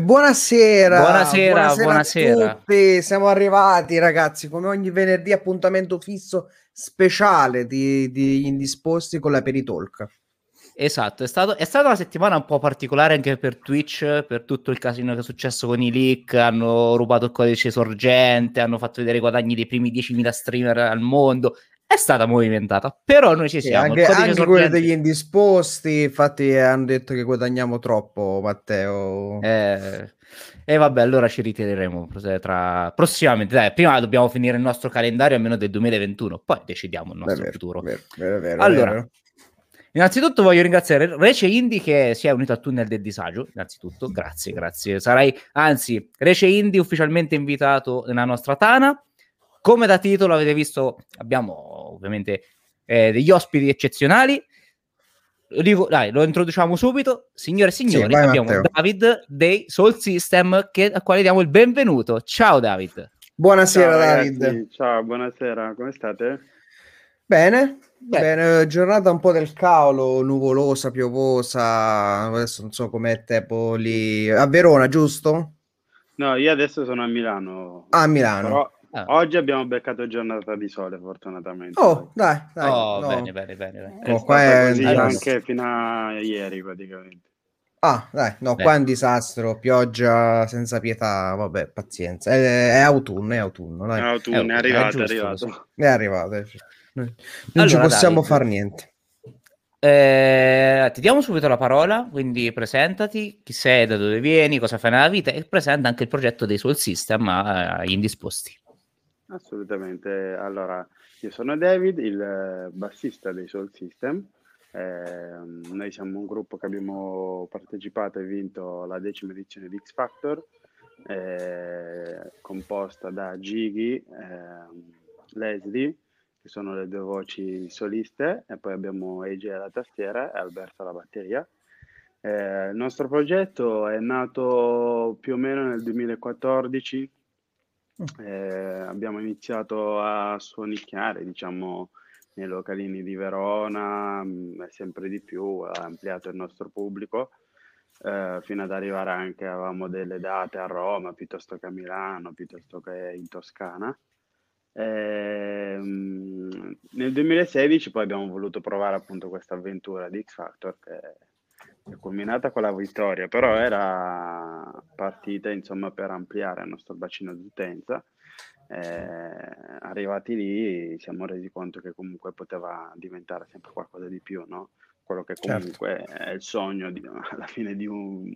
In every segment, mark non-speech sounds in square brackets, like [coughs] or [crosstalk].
Buonasera, buonasera, buonasera, buonasera. a tutti. Siamo arrivati, ragazzi, come ogni venerdì, appuntamento fisso speciale di, di Indisposti con la Peritalk. Esatto, è, stato, è, stata una settimana un po' particolare anche per Twitch, per tutto il casino che è successo con i leak, hanno rubato il codice sorgente, hanno fatto vedere i guadagni dei primi 10.000 streamer al mondo, è stata movimentata, però noi ci siamo. Sì, anche, anche sorgente... quelli degli indisposti, infatti hanno detto che guadagniamo troppo, Matteo. Eh, e vabbè, allora ci ritireremo tra... prossimamente. Dai, prima dobbiamo finire il nostro calendario almeno del 2021, poi decidiamo il nostro vero, futuro. Vero, vero, vero, allora. Innanzitutto voglio ringraziare Rece Indy che si è unito al tunnel del disagio. Innanzitutto, grazie, grazie. Sarai, anzi, Rece Indy ufficialmente invitato nella nostra Tana. Come da titolo avete visto, abbiamo ovviamente eh, degli ospiti eccezionali. Lo, dico, dai, lo introduciamo subito. Signore e signori, sì, vai, abbiamo Matteo. David dei Soul System che, a quale diamo il benvenuto. Ciao David. Buonasera Ciao, David. Ciao, buonasera, come state? Bene, Beh. Bene, giornata un po' del cavolo, nuvolosa, piovosa, adesso non so com'è il tempo lì. A Verona, giusto? No, io adesso sono a Milano. Ah, a Milano. Però ah. oggi abbiamo beccato giornata di sole, fortunatamente. Oh, dai, dai. Oh, no. bene, bene, bene. È oh, qua è così anche fino a ieri, praticamente. Ah, dai, no, Beh. qua è un disastro, pioggia senza pietà, vabbè, pazienza. È, è autunno, è autunno, dai. È autunno, è, è arrivato, è, giusto, è arrivato. È arrivato. Non allora, ci possiamo fare niente. Eh, ti diamo subito la parola, quindi presentati, chi sei, da dove vieni, cosa fai nella vita e presenta anche il progetto dei Soul System agli indisposti. Assolutamente, allora io sono David, il bassista dei Soul System. Eh, noi siamo un gruppo che abbiamo partecipato e vinto la decima edizione di X Factor, eh, composta da Gigi, eh, Leslie che sono le due voci soliste, e poi abbiamo AJ alla tastiera e Alberto alla batteria. Eh, il nostro progetto è nato più o meno nel 2014, eh, abbiamo iniziato a suonicchiare, diciamo, nei localini di Verona mm, e sempre di più, ha ampliato il nostro pubblico. Eh, fino ad arrivare anche, avevamo delle date a Roma, piuttosto che a Milano, piuttosto che in Toscana. Ehm, nel 2016 poi abbiamo voluto provare appunto questa avventura di X Factor che è culminata con la vittoria, però era partita insomma per ampliare il nostro bacino di utenza. Eh, arrivati lì siamo resi conto che comunque poteva diventare sempre qualcosa di più, no? quello che certo. comunque certo. è il sogno di, [laughs] alla fine di un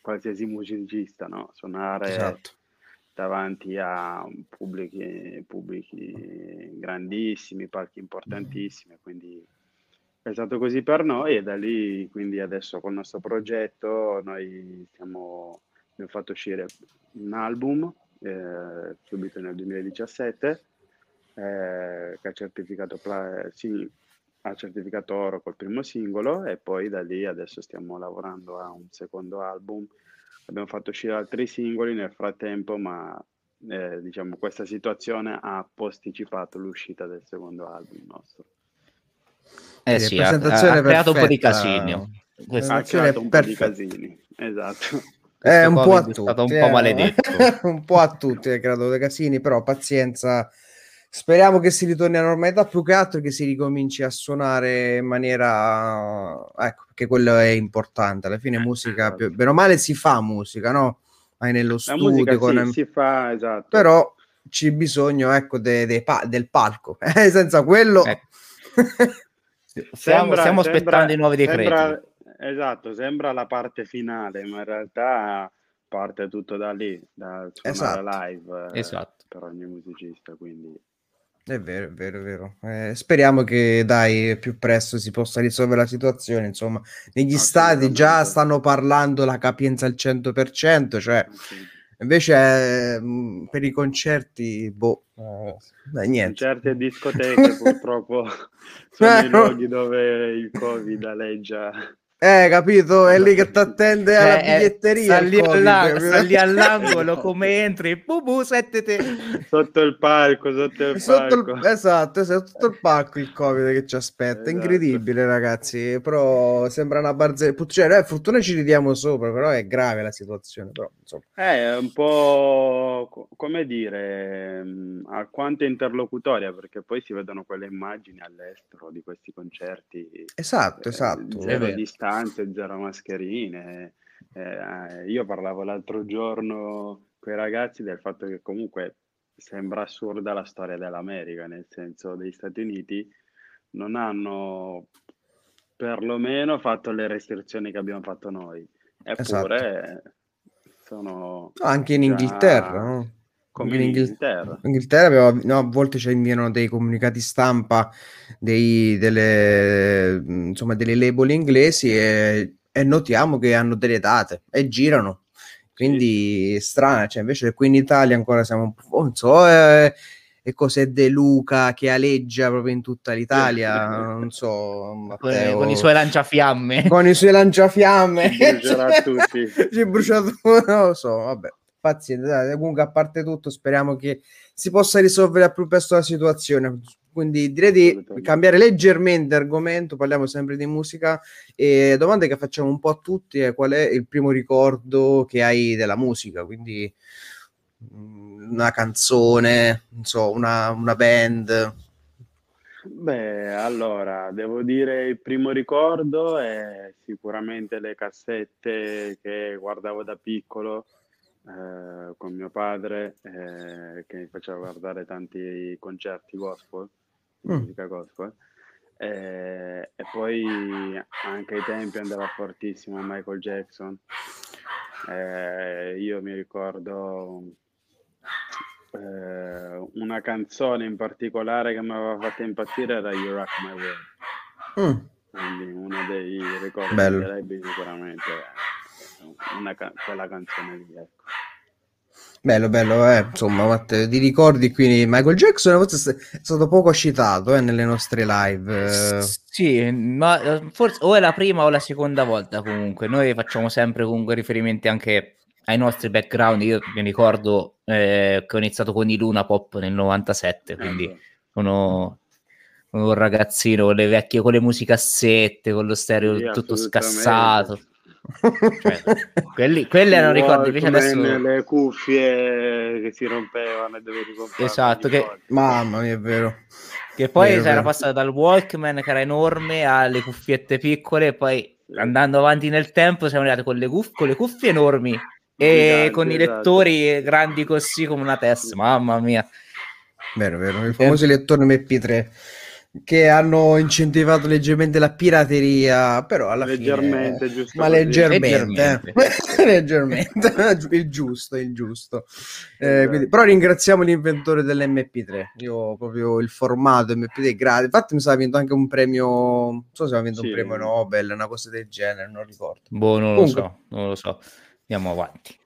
qualsiasi musicista, no? suonare esatto davanti a pubblici, pubblici grandissimi, palchi importantissimi, quindi è stato così per noi e da lì quindi adesso col nostro progetto noi stiamo, abbiamo fatto uscire un album eh, subito nel 2017 eh, che ha certificato, sì, ha certificato oro col primo singolo e poi da lì adesso stiamo lavorando a un secondo album abbiamo fatto uscire altri singoli nel frattempo, ma eh, diciamo questa situazione ha posticipato l'uscita del secondo album nostro. Eh sì, ha, ha, creato un po' di casino. Ha creato un perfetta. po' di casini, esatto. È un po' a tutti, un po' maledetto. [laughs] un po' a tutti ha creato dei casini, però pazienza Speriamo che si ritorni a normalità, più che altro che si ricominci a suonare in maniera... Ecco, perché quello è importante. Alla fine eh, musica, esatto. bene o male si fa musica, no? Hai nello La studio. Con... Sì, si fa, esatto. Però c'è bisogno, ecco, de, de pa- del palco. [laughs] Eh, senza quello... Ecco. [laughs] stiamo, sembra, stiamo aspettando i nuovi decreti. Sembra, esatto, sembra la parte finale, ma in realtà parte tutto da lì, da esatto. live eh, esatto. per ogni musicista, quindi è vero, è vero, è vero. Eh, speriamo che dai più presto si possa risolvere la situazione. Insomma, negli stati già stanno parlando la capienza al 100%, cioè invece eh, per i concerti, boh, eh, niente. Concerti discoteche [laughs] purtroppo [laughs] sono i luoghi dove il Covid aleggia Eh, capito? È lì che ti attende alla Cioè, eh, biglietteria. sta lì, Covid, alla- sta lì all'angolo [laughs] come entri, bubu, settete. Sotto il palco, sotto il Sotto palco. il, esatto, è sotto il palco il Covid che ci aspetta. È Esatto. incredibile, ragazzi. Però sembra una barzelletta. Cioè, eh, fortuna ci ridiamo sopra, però è grave la situazione. Però, insomma. Eh, È un po' co- come dire, mh, alquanto interlocutoria, perché poi si vedono quelle immagini all'estero di questi concerti. Esatto, eh, esatto. Zero. Distanze, zero mascherine. Eh, io parlavo l'altro giorno con i ragazzi del fatto che comunque sembra assurda la storia dell'America, nel senso degli Stati Uniti non hanno perlomeno fatto le restrizioni che abbiamo fatto noi, eppure sono No, anche in già Inghilterra, no? Come Anche in in Inghil- Inghilterra. In Inghilterra abbiamo- no, a volte ci inviano dei comunicati stampa, dei, delle, mh, insomma, delle label inglesi e, e notiamo che hanno delle date e girano. Quindi strana, cioè invece qui in Italia ancora siamo un po', non so, eh, e cos'è De Luca che aleggia proprio in tutta l'Italia, [laughs] non so, Con, Matteo, con i suoi lanciafiamme. con i suoi lanciafiamme. Ci brucerà tutti. [laughs] Ci brucia tutto, non lo so, vabbè. Pazienza, dai, comunque a parte tutto speriamo che si possa risolvere al più presto la situazione. Quindi direi di cambiare leggermente argomento, parliamo sempre di musica e domande che facciamo un po' a tutti è qual è il primo ricordo che hai della musica, quindi mm, una canzone, non so, una, una band. Beh, allora, devo dire il primo ricordo è sicuramente le cassette che guardavo da piccolo eh, con mio padre eh, che mi faceva guardare tanti concerti gospel, Mm. musica gospel. Eh, e poi anche ai tempi andava fortissimo Michael Jackson. Eh, io mi ricordo eh, una canzone in particolare che mi aveva fatto impazzire era You Rock My World. Mm. Quindi uno dei ricordi Bello. sicuramente è una ca- quella canzone lì, ecco. Bello, bello, eh, insomma, Matteo, ti ricordi quindi Michael Jackson forse è stato poco citato eh, nelle nostre live. eh. Sì, ma eh, forse o è la prima o la seconda volta comunque. Noi facciamo sempre comunque riferimenti anche ai nostri background. Io mi ricordo eh, che ho iniziato con i Luna Pop nel 97, quindi sono un ragazzino con le vecchie, con le musicassette, con lo stereo Sì, tutto scassato. Cioè, quelli, quelli erano ricordi, invece adesso... le cuffie che si rompevano e dovevi comprare Esatto, che-. Mamma mia, è vero. Che poi Vero, si era passato dal Walkman che era enorme alle cuffiette piccole e poi andando avanti nel tempo siamo arrivati con le, cuff- con le cuffie enormi e Giganti, con i esatto. lettori grandi così come una testa. Mamma mia. Vero, vero, i famosi lettori MP3 che hanno incentivato leggermente la pirateria, però alla Leggermente, fine... giusto Ma leggermente, Leggermente. [laughs] leggermente, [laughs] il giusto, il giusto. Eh, Esatto. quindi- però ringraziamo l'inventore dell'MP3. Io proprio il formato MP3 è gratis. Infatti mi sa vinto anche un premio, non so se aveva vinto Sì. un premio Nobel, una cosa del genere, non ricordo. Boh, non lo Comunque. so, non lo so. Andiamo avanti.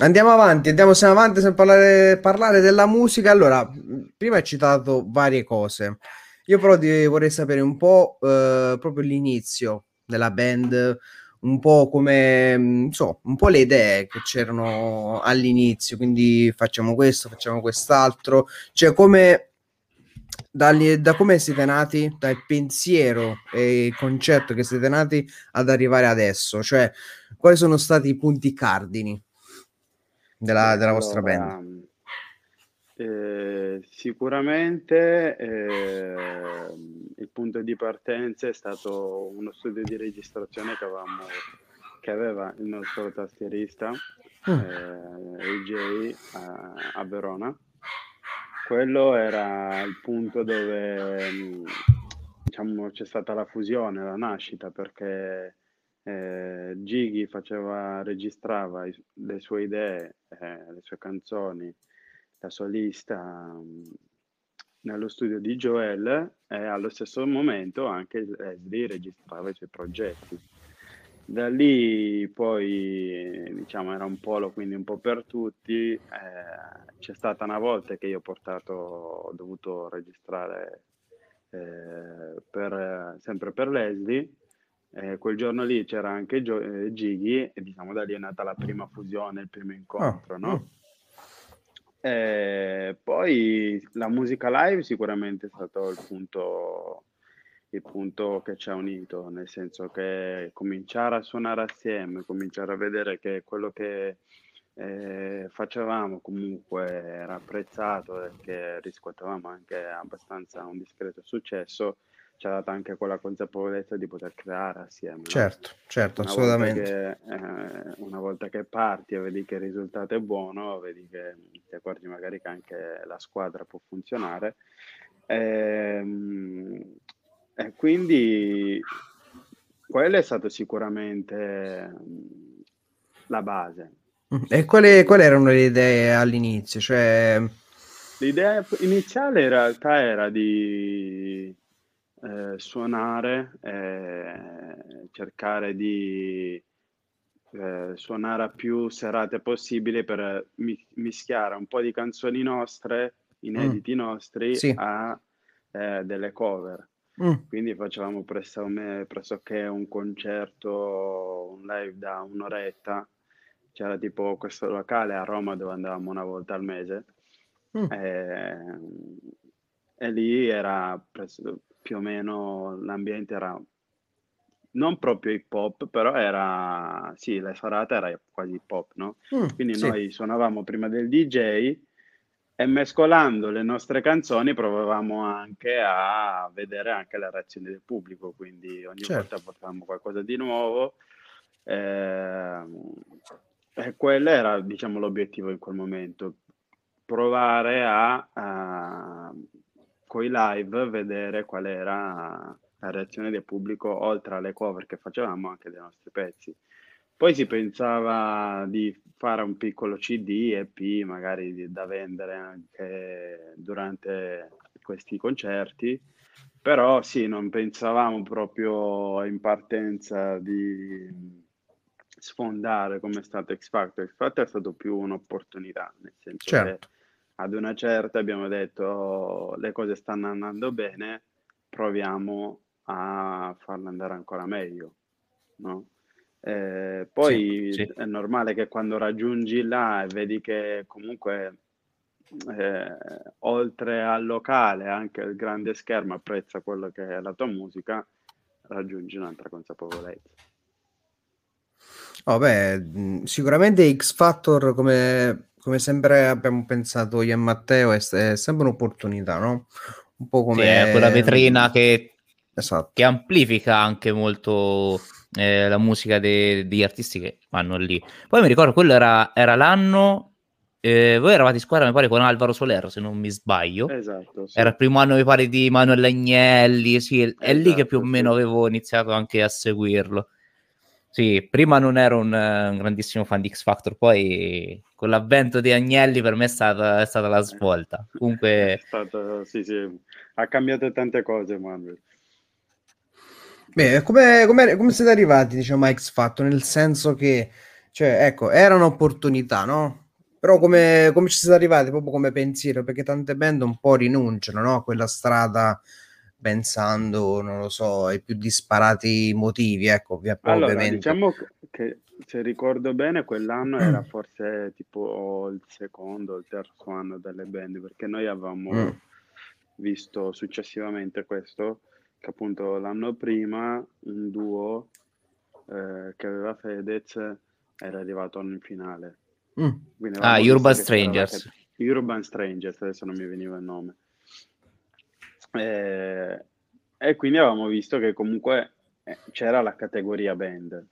Andiamo avanti, andiamo sempre avanti sempre parlare, parlare della musica. Allora, prima hai citato varie cose. Io però ti vorrei sapere un po' eh, proprio l'inizio della band, un po' come, non so, un po' le idee che c'erano all'inizio, quindi facciamo questo, facciamo quest'altro, cioè come dagli- da come siete nati, dal pensiero e il concetto che siete nati ad arrivare adesso, cioè quali sono stati i punti cardini della, della vostra band? Eh, sicuramente eh, il punto di partenza è stato uno studio di registrazione che, avevamo, che aveva il nostro tastierista Mm. eh, AJ a, a Verona. Quello era il punto dove mh, diciamo, c'è stata la fusione, la nascita, perché eh, Gigi faceva, registrava i- le sue idee, eh, le sue canzoni, da solista mh, nello studio di Joel e allo stesso momento anche Leslie registrava i suoi progetti. Da lì poi diciamo era un polo quindi un po' per tutti. eh, c'è stata una volta che io ho portato, ho dovuto registrare eh, per, sempre per Leslie, Eh, quel giorno lì c'era anche Gio- eh, Gighi e diciamo da lì è nata la prima fusione, il primo incontro, Ah, no? mm. Eh, poi la musica live sicuramente è stato il punto, il punto che ci ha unito, nel senso che cominciare a suonare assieme, cominciare a vedere che quello che eh, facevamo comunque era apprezzato e che riscuotevamo anche abbastanza un discreto successo, ci ha dato anche quella consapevolezza di poter creare assieme. no? Certo, certo, Una volta, assolutamente. che, eh, una volta che parti e vedi che il risultato è buono, vedi che ti accorgi magari che anche la squadra può funzionare. Ehm, E, quindi quello è stato sicuramente la base. Mm. E quali, quali erano le idee all'inizio? Cioè, L'idea iniziale in realtà era di eh, suonare, eh, cercare di eh, suonare a più serate possibili per mi- mischiare un po' di canzoni nostre, inediti nostri, Mm. Sì. a eh, delle cover. mm, Quindi facevamo presso me- pressoché un concerto, un live da un'oretta. C'era tipo questo locale a Roma dove andavamo una volta al mese. mm. E, e lì era presso- più o meno l'ambiente era non proprio hip hop, però era sì, la serata era quasi hip hop, no? Mm, Quindi sì. noi suonavamo prima del DJ e mescolando le nostre canzoni provavamo anche a vedere anche le reazioni del pubblico, quindi ogni Certo. volta portavamo qualcosa di nuovo. ehm, e quello era, diciamo, l'obiettivo in quel momento, provare a, a con i live vedere qual era la reazione del pubblico oltre alle cover che facevamo anche dei nostri pezzi. Poi si pensava di fare un piccolo CD, EP, magari da vendere anche durante questi concerti, però sì, non pensavamo proprio in partenza di sfondare come è stato X Factor. X Factor è stato più un'opportunità, nel senso Certo. che ad una certa abbiamo detto "Oh, le cose stanno andando bene, proviamo a farle andare ancora meglio, no? Eh, poi Sì, sì. è normale che quando raggiungi là e vedi che comunque eh, oltre al locale anche il grande schermo apprezza quello che è la tua musica, raggiungi un'altra consapevolezza. Oh, beh, sicuramente X Factor, come, come sempre abbiamo pensato io e Matteo, è, è sempre un'opportunità, no? Un po' come... Sì, è quella vetrina che, Esatto. che amplifica anche molto eh, la musica de- degli artisti che vanno lì. Poi mi ricordo, quello era, era l'anno... eh, voi eravate in squadra, mi pare, con Alvaro Soler, se non mi sbaglio. Esatto, sì. Era il primo anno, mi pare, di Manuel Agnelli. Sì, è lì che più o Esatto, meno sì. avevo iniziato anche a seguirlo. Sì, prima non ero un, un grandissimo fan di X Factor, poi con l'avvento di Agnelli per me è stata, è stata la svolta. [laughs] È Comunque, stato, sì, sì, ha cambiato tante cose, Manuel. Beh, come, come, come siete arrivati, diciamo, a X Factor? Nel senso che, cioè, ecco, era un'opportunità, no? Però come, come ci siete arrivati, proprio come pensiero? Perché tante band un po' rinunciano, no? A quella strada pensando, non lo so, ai più disparati motivi, ecco, ovvia- Allora, ovviamente. diciamo che- se ricordo bene, quell'anno era forse tipo il secondo o il terzo anno delle band, perché noi avevamo Mm. visto successivamente questo, che appunto l'anno prima un duo eh, che aveva Fedez era arrivato in finale. Mm. Ah, Urban Strangers. Urban Strangers, adesso non mi veniva il nome. Eh, e quindi avevamo visto che comunque eh, c'era la categoria band.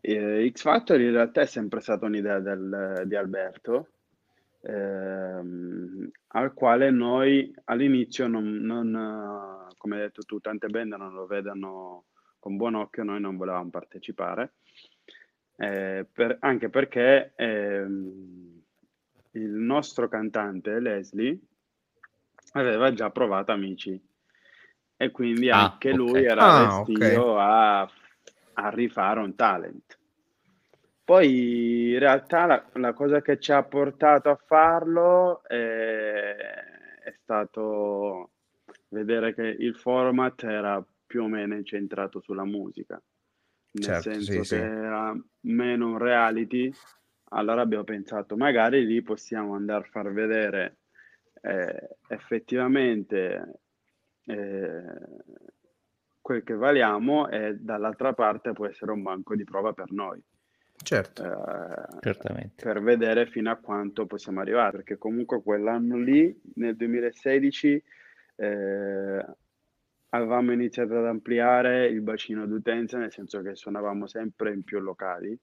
Eh, X Factor in realtà è sempre stata un'idea del- di Alberto, ehm, al quale noi all'inizio non, non, come hai detto tu, tante band non lo vedono con buon occhio, noi non volevamo partecipare, eh, per- anche perché ehm, il nostro cantante Leslie aveva già provato Amici e quindi Ah, anche ok. lui era Ah, ok. restio a, a rifare un talent. Poi in realtà la, la cosa che ci ha portato a farlo eh, è stato vedere che il format era più o meno incentrato sulla musica. nel Certo, senso sì, che sì. era meno un reality, allora abbiamo pensato magari lì possiamo andare a far vedere eh, effettivamente eh, quel che valiamo e dall'altra parte può essere un banco di prova per noi. Certo. eh, Certamente. per vedere fino a quanto possiamo arrivare, perché comunque quell'anno lì, nel 2016, eh, avevamo iniziato ad ampliare il bacino d'utenza, nel senso che suonavamo sempre in più locali.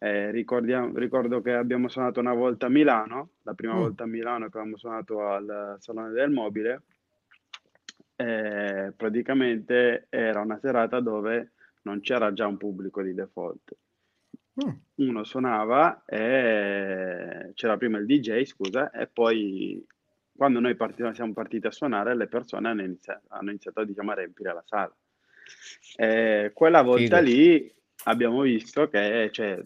Eh, ricordo che abbiamo suonato una volta a Milano, la prima Mm. volta a Milano che avevamo suonato al Salone del Mobile, eh, praticamente era una serata dove non c'era già un pubblico di default Mm. uno suonava e c'era prima il DJ, scusa, e poi quando noi parti- siamo partiti a suonare, le persone hanno iniziato, hanno iniziato diciamo, a riempire la sala. E quella volta Figo. lì abbiamo visto che cioè,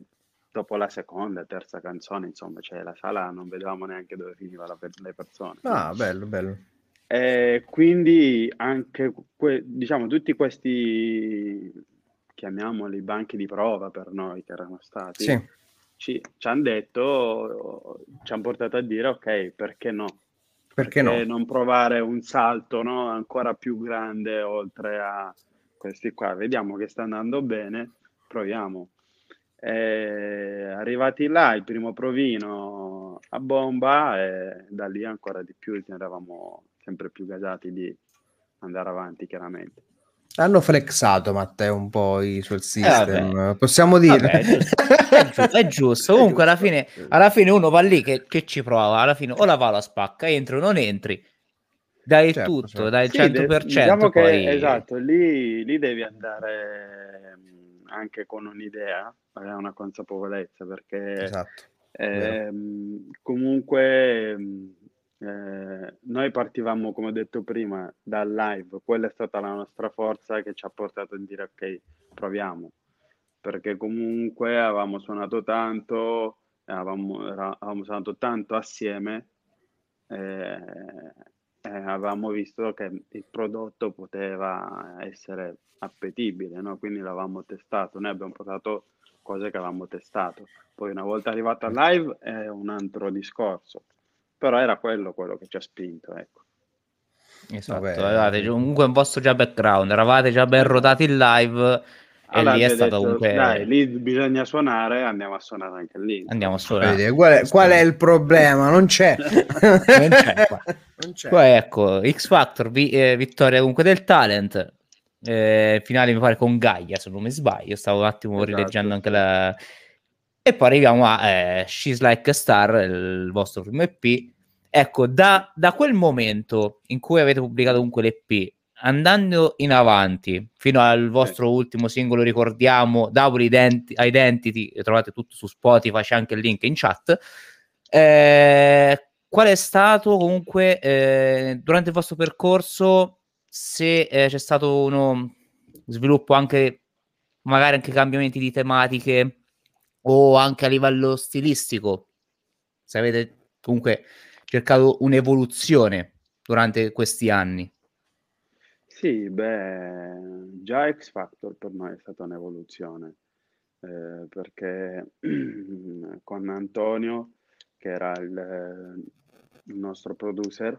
dopo la seconda, terza canzone, insomma, cioè, la sala non vedevamo neanche dove finiva la pe- le persone. Ah, bello, bello. E quindi anche que- diciamo tutti questi chiamiamoli banchi di prova per noi che erano stati Sì, ci, ci hanno detto ci hanno portato a dire ok perché no perché no? non provare un salto no, ancora più grande oltre a questi qua vediamo che sta andando bene proviamo e arrivati là il primo provino a bomba e da lì ancora di più ci eravamo sempre più gasati di andare avanti chiaramente Hanno flexato Matteo un po' i suoi system, vabbè. possiamo dire. Vabbè, è giusto, è giusto, è giusto. [laughs] Comunque alla fine, alla fine uno va lì che, che ci prova, alla fine o la va la spacca, entri o non entri, dai il Certo, tutto, certo. dai il Sì, 100%, de- diciamo che poi... esatto, lì, lì devi andare mh, anche con un'idea, avere una consapevolezza, perché Esatto. ehm, comunque mh, eh, noi partivamo, come ho detto prima, dal live, quella è stata la nostra forza che ci ha portato a dire ok, proviamo, perché comunque avevamo suonato tanto, avevamo, avevamo suonato tanto assieme eh, eh, avevamo visto che il prodotto poteva essere appetibile, no? quindi l'avevamo testato, noi abbiamo portato cose che avevamo testato, poi una volta arrivato al live è un altro discorso, però era quello quello che ci ha spinto, ecco. Esatto, Vabbè, avevate sì. comunque un vostro già background, eravate già ben rodati in live e Allora lì è stato detto, comunque... dai, lì bisogna suonare, andiamo a suonare anche lì. Andiamo a insomma. suonare. Vedi, qual, è, qual è il problema? Non c'è. [laughs] [laughs] Non c'è qua. Non c'è. Poi ecco, X Factor, vi- eh, vittoria comunque del talent, eh, finale mi pare con Gaia se non mi sbaglio, stavo un attimo Esatto, rileggendo anche sì. la... E poi arriviamo a eh, She's Like a Star, il vostro primo EP. Ecco, da, da quel momento in cui avete pubblicato comunque l'EP, andando in avanti fino al vostro ultimo singolo, ricordiamo, Double Identi- Identity, trovate tutto su Spotify, c'è anche il link in chat. Eh, qual è stato comunque eh, durante il vostro percorso se eh, c'è stato uno sviluppo anche magari anche cambiamenti di tematiche o anche a livello stilistico se avete comunque cercato un'evoluzione durante questi anni. Sì, beh, già X Factor per noi è stata un'evoluzione, eh, perché [clears throat] con Antonio, che era il, il nostro producer,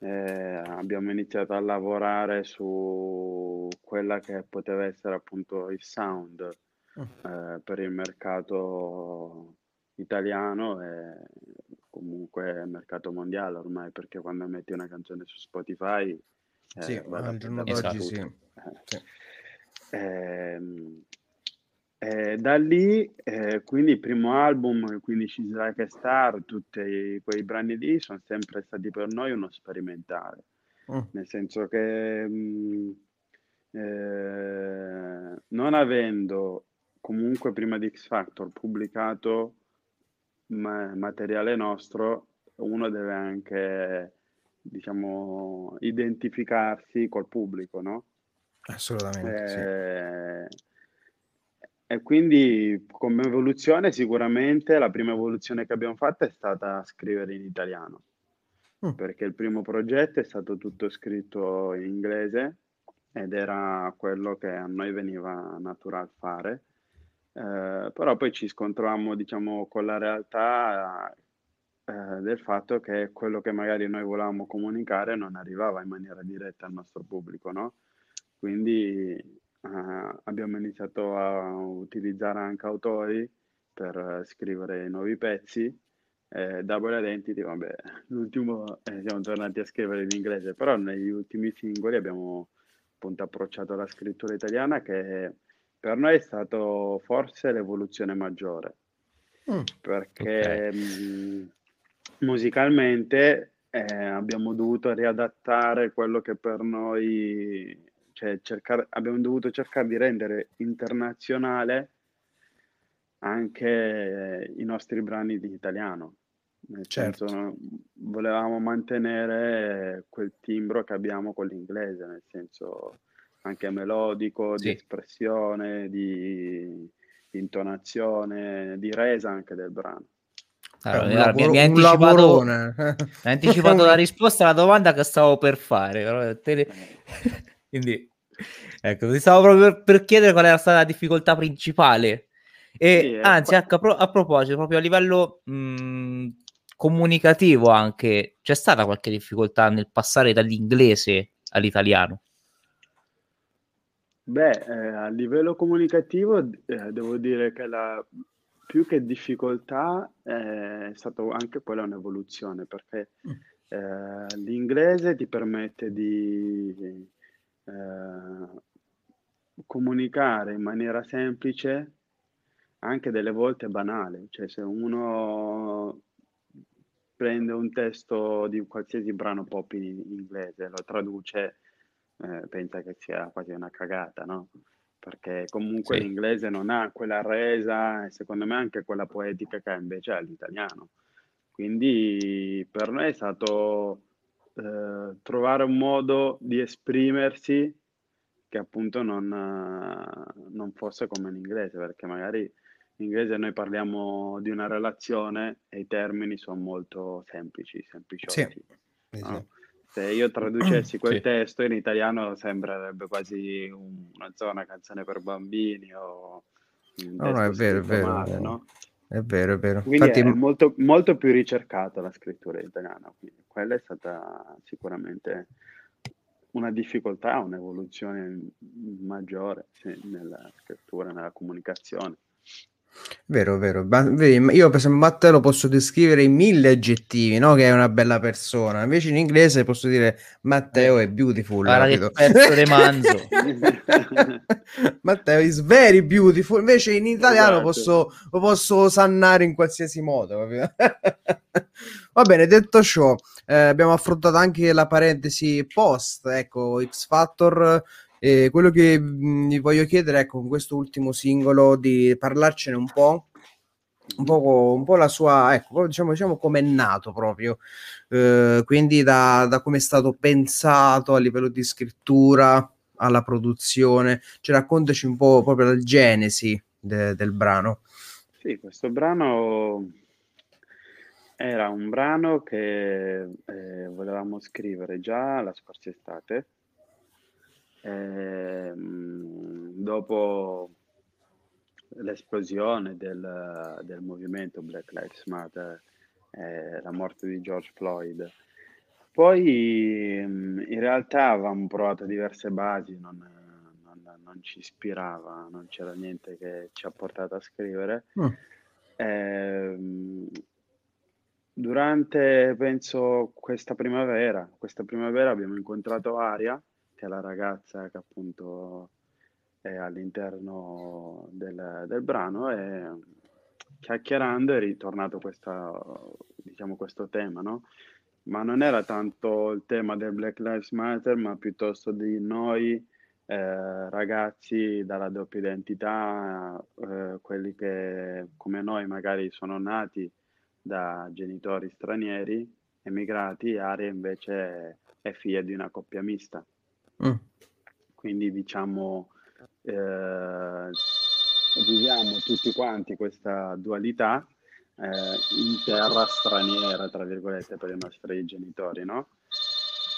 eh, abbiamo iniziato a lavorare su quella che poteva essere appunto il sound eh, per il mercato italiano e comunque il mercato mondiale ormai, perché quando metti una canzone su Spotify eh, Sì, al giorno d'oggi sì. Eh. Sì. Ehm, eh, da lì, eh, quindi il primo album, quindi She's Like a Star, tutti quei brani lì sono sempre stati per noi uno sperimentare, Mm. nel senso che mh, eh, non avendo comunque prima di X Factor pubblicato ma- materiale nostro, uno deve anche, diciamo, identificarsi col pubblico, no? Assolutamente. sì. E quindi come evoluzione sicuramente la prima evoluzione che abbiamo fatto è stata scrivere in italiano, Mm. perché il primo progetto è stato tutto scritto in inglese ed era quello che a noi veniva natural fare. Eh, però poi ci scontravamo, diciamo, con la realtà eh, del fatto che quello che magari noi volevamo comunicare non arrivava in maniera diretta al nostro pubblico, no? Quindi eh, abbiamo iniziato a utilizzare anche autori per scrivere nuovi pezzi. Eh, Double Identity, vabbè, [laughs] l'ultimo eh, siamo tornati a scrivere in inglese, però negli ultimi singoli abbiamo appunto approcciato la scrittura italiana che per noi è stato forse l'evoluzione maggiore. Mm, perché okay. mh, musicalmente eh, abbiamo dovuto riadattare quello che per noi, cioè cercare, abbiamo dovuto cercare di rendere internazionale anche i nostri brani di italiano. Nel certo. senso, volevamo mantenere quel timbro che abbiamo con l'inglese, nel senso anche melodico, sì. di espressione, di, intonazione, di resa anche del brano. Allora, un, lavoro, mi, mi, hai anticipato, mi hai anticipato la risposta alla domanda che stavo per fare. [laughs] Quindi, ecco, ti stavo proprio per, per, chiedere qual era stata la difficoltà principale. E sì, anzi, a, a, proposito, proprio a livello mh, comunicativo anche, c'è stata qualche difficoltà nel passare dall'inglese all'italiano? Beh, eh, a livello comunicativo eh, devo dire che la più che difficoltà eh, è stata anche quella un'evoluzione perché mm. eh, l'inglese ti permette di eh, comunicare in maniera semplice anche delle volte banale, cioè se uno prende un testo di qualsiasi brano pop in inglese, lo traduce, eh, pensa che sia quasi una cagata, no? perché comunque sì. l'inglese non ha quella resa e secondo me anche quella poetica che ha invece l'italiano. Quindi per noi è stato eh, trovare un modo di esprimersi che appunto non, non fosse come in inglese, perché magari in inglese noi parliamo di una relazione e i termini sono molto semplici, sempliciotti. Sì. No? se io traducessi [clears throat] quel sì. testo in italiano sembrerebbe quasi una zona canzone per bambini o no, no, è vero, è vero. Male, no? È vero, è vero. Quindi Infatti... è molto, molto più ricercata la scrittura italiana, quindi quella è stata sicuramente una difficoltà, un'evoluzione maggiore sì, nella scrittura, nella comunicazione. Vero, vero. Io per esempio Matteo lo posso descrivere in mille aggettivi, no? Che è una bella persona. Invece in inglese posso dire Matteo è beautiful. Guarda che pezzo di [laughs] manzo. [laughs] Matteo is very beautiful. Invece in italiano esatto. posso, lo posso sannare in qualsiasi modo. [laughs] Va bene, detto ciò, eh, abbiamo affrontato anche la parentesi post, ecco, X Factor e quello che mhmm, vi voglio chiedere, ecco, con questo ultimo singolo, di parlarcene un po', un po', un po la sua, ecco, diciamo, diciamo come è nato proprio, eh, quindi da, da come è stato pensato a livello di scrittura alla produzione, cioè raccontaci un po' proprio la genesi de, del brano. Sì, questo brano era un brano che eh, volevamo scrivere già la scorsa estate Ehm, dopo l'esplosione del, del movimento Black Lives Matter, eh, la morte di George Floyd. Poi in realtà avevamo provato diverse basi, non, non, non ci ispirava, non c'era niente che ci ha portato a scrivere. Mm. Eh, durante, penso, questa primavera, questa primavera abbiamo incontrato Aria, che è la ragazza che appunto è all'interno del, del brano e chiacchierando è ritornato questa, diciamo, questo tema, no? Ma non era tanto il tema del Black Lives Matter, ma piuttosto di noi eh, ragazzi dalla doppia identità, eh, quelli che come noi magari sono nati da genitori stranieri, emigrati, Aria invece è figlia di una coppia mista. Mm. Quindi diciamo eh, viviamo tutti quanti questa dualità eh, in terra straniera, tra virgolette, per i nostri genitori, no?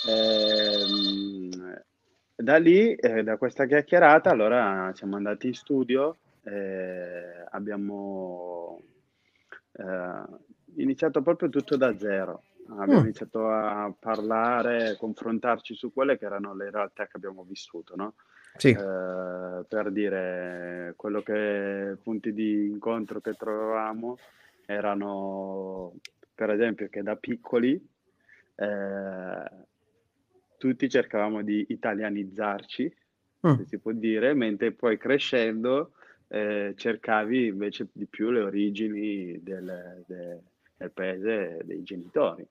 E, ehm, da lì, eh, da questa chiacchierata, allora siamo andati in studio, eh, abbiamo eh, iniziato proprio tutto da zero. Abbiamo mm. iniziato a parlare, confrontarci su quelle che erano le realtà che abbiamo vissuto, no? Sì. Eh, per dire quello che punti di incontro che trovavamo erano, per esempio, che da piccoli eh, tutti cercavamo di italianizzarci, mm. se si può dire, mentre poi crescendo eh, cercavi invece di più le origini del, del, del paese dei genitori.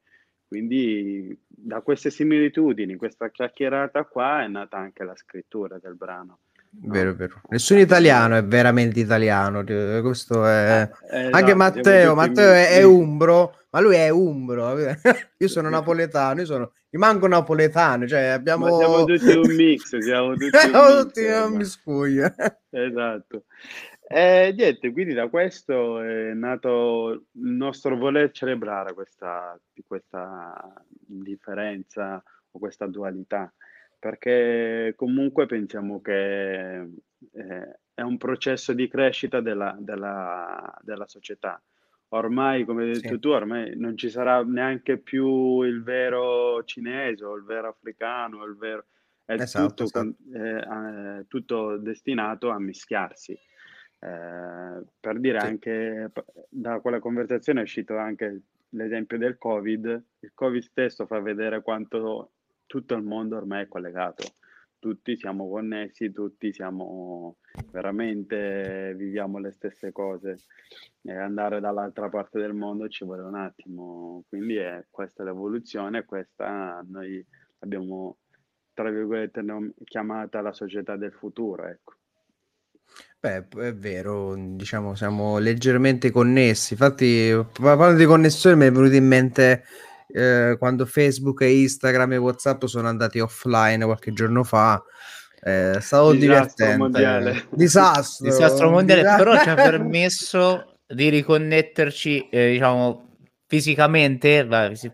Quindi da queste similitudini, questa chiacchierata qua è nata anche la scrittura del brano. No. Vero, vero. Nessun italiano è veramente italiano. Questo è... Eh, eh, Anche no, Matteo, Matteo è, è, umbro, ma lui è umbro. [laughs] io sono napoletano, io sono rimango napoletano. Cioè abbiamo... Ma siamo tutti un mix, siamo [laughs] tutti un tutti un miscuglio. Esatto. E niente, quindi da questo è nato il nostro voler celebrare questa, questa differenza o questa dualità perché comunque pensiamo che eh, è un processo di crescita della, della, della società. Ormai, come hai detto sì. tu, ormai non ci sarà neanche più il vero cinese o il vero africano, il vero... è esatto, tutto, esatto. Eh, tutto, destinato a mischiarsi. Eh, per dire sì. anche da quella conversazione è uscito anche l'esempio del Covid. Il Covid stesso fa vedere quanto tutto il mondo ormai è collegato, tutti siamo connessi, tutti siamo veramente, viviamo le stesse cose e andare dall'altra parte del mondo ci vuole un attimo, quindi è questa l'evoluzione, questa noi abbiamo, tra virgolette, chiamata la società del futuro, ecco. Beh, è vero, diciamo, siamo leggermente connessi. Infatti, parlando di connessione, mi è venuto in mente eh, quando Facebook e Instagram e WhatsApp sono andati offline qualche giorno fa. Eh, stavo Disastro divertente. Mondiale. Disastro. Disastro mondiale, Disastro. però ci ha permesso di riconnetterci, eh, diciamo, fisicamente.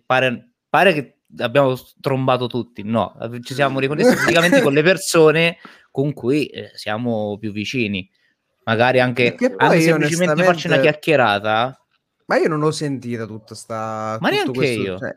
Pare, pare che abbiamo trombato tutti, no, ci siamo riconnessi [laughs] fisicamente con le persone con cui eh, siamo più vicini. Magari anche, anche semplicemente onestamente... farci una chiacchierata ma io non ho sentito tutta sta... Ma neanche questo, io. Cioè,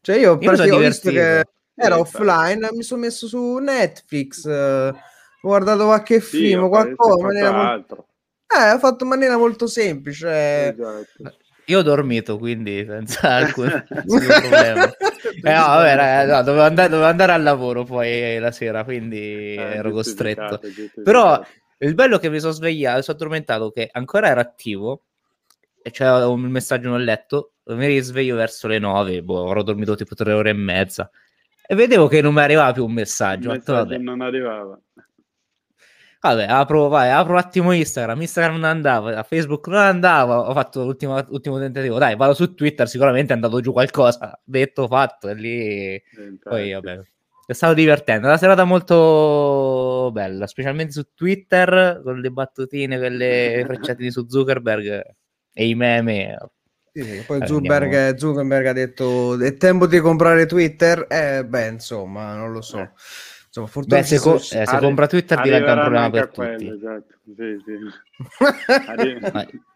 cioè io, io ho visto che era offline, mi sono messo su Netflix, eh, ho guardato qualche sì, film, qualcosa. Molto... Eh, ho fatto in maniera molto semplice. Esatto. Io ho dormito, quindi senza [laughs] alcun problema. Eh, no, vabbè, ragazzi, no, dovevo, andare, dovevo, andare, al lavoro poi la sera, quindi eh, ero costretto. Però il bello è che mi sono svegliato, mi sono addormentato che ancora era attivo e c'era un messaggio non letto, mi risveglio verso le 9, boh, avrò dormito tipo tre ore e mezza e vedevo che non mi arrivava più un messaggio. Il messaggio non arrivava. Vabbè, apro, vai, apro un attimo Instagram, Instagram non andava, Facebook non andava, ho fatto l'ultimo, l'ultimo tentativo, dai, vado su Twitter, sicuramente è andato giù qualcosa, [laughs] detto, fatto, e lì... Poi, vabbè, è stato divertente, una serata molto bella, specialmente su Twitter, con le battutine, quelle [laughs] frecciatine su Zuckerberg, e i meme. Sì, sì. Poi Zuckerberg, Zuckerberg, ha detto è tempo di comprare Twitter, eh, beh insomma non lo so. Eh. Insomma, beh, se, co- eh, se compra Twitter diventa un problema per tutti. esatto. sì, sì. [laughs]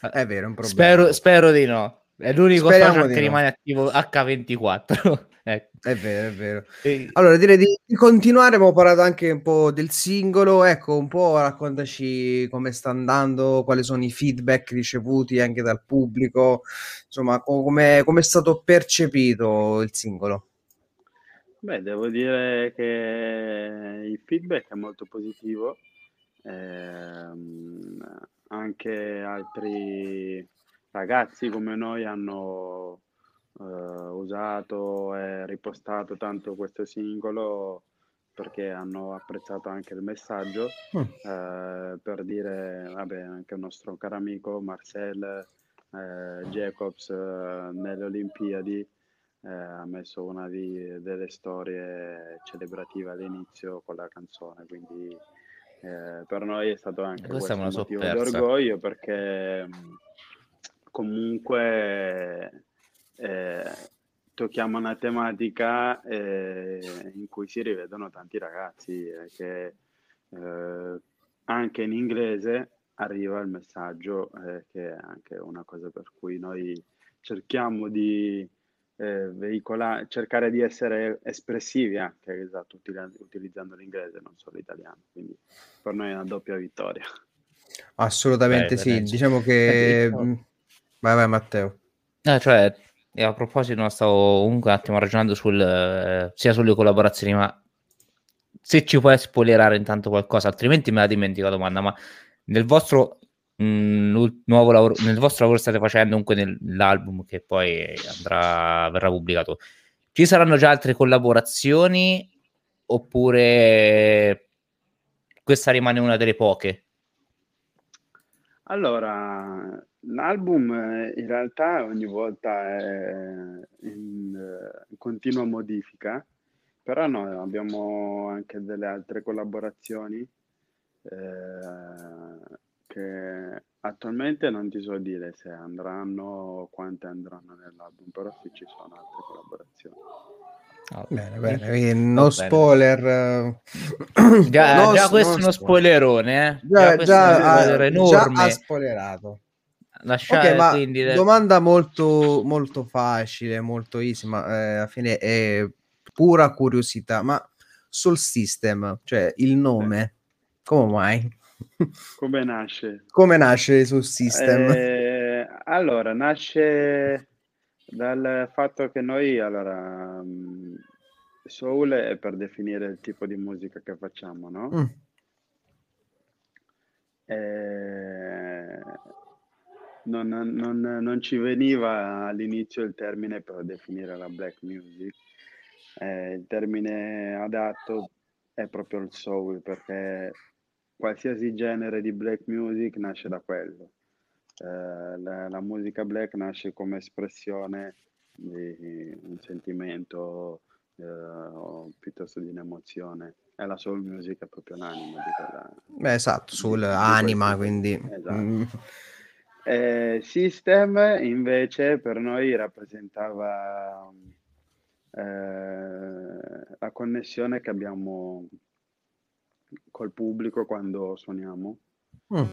[laughs] è vero, è un problema. Spero, spero di no. È l'unico Speriamo che no. rimane attivo H24. [laughs] ecco. È vero, è vero. E... Allora, direi di, di, continuare. Abbiamo parlato anche un po' del singolo. Ecco, un po' raccontaci come sta andando, quali sono i feedback ricevuti anche dal pubblico, insomma, come è stato percepito il singolo. Beh, devo dire che il feedback è molto positivo. Eh, anche altri ragazzi come noi hanno eh, usato e ripostato tanto questo singolo perché hanno apprezzato anche il messaggio mm. eh, per dire vabbè anche il nostro caro amico Marcel eh, Jacobs eh, nelle Olimpiadi eh, ha messo una di, delle storie celebrative all'inizio con la canzone quindi eh, per noi è stato anche questo un motivo di orgoglio perché comunque eh, tocchiamo una tematica eh, in cui si rivedono tanti ragazzi eh, che eh, anche in inglese arriva il messaggio che è anche una cosa per cui noi cerchiamo di eh, veicolare, cercare di essere espressivi anche esatto, utilizzando l'inglese, non solo l'italiano. Quindi per noi è una doppia vittoria. Assolutamente Beh, sì, diciamo che... Mm, vai vai Matteo. Eh, cioè, a proposito, stavo comunque un attimo ragionando sul, eh, sia sulle collaborazioni, ma se ci puoi spoilerare intanto qualcosa, altrimenti me la dimentico la domanda, ma nel vostro mh, mm, lavoro, nel vostro lavoro state facendo comunque nell'album che poi andrà, verrà pubblicato, ci saranno già altre collaborazioni oppure questa rimane una delle poche? Allora, l'album in realtà ogni volta è in, in continua modifica, però no, abbiamo anche delle altre collaborazioni eh, che attualmente non ti so dire se andranno o quante andranno nell'album, però sì ci sono altre collaborazioni. Oh, bene, bene, no spoiler. [coughs] Già, no, già questo è uno spoilerone, eh? Già, già, già, già ha spoilerato. Lasciare, okay, ma quindi... domanda molto, molto facile, molto easy, ma eh, alla fine è pura curiosità. Ma sul system, cioè il nome, come mai? Come nasce? Come nasce sul system? Eh, allora, nasce dal fatto che noi, allora, mm, soul è per definire il tipo di musica che facciamo, no? Mm. Eh, non, non, non, ci veniva all'inizio il termine per definire la black music. Eh, il termine adatto è proprio il soul perché qualsiasi genere di black music nasce da quello. Eh, la, la, musica black nasce come espressione di un sentimento eh, o piuttosto di un'emozione. E la soul music è proprio l'anima di quella. Beh, esatto, soul anima, quindi. Esatto. Mm. Eh, System invece per noi rappresentava eh, la connessione che abbiamo col pubblico quando suoniamo. Mm.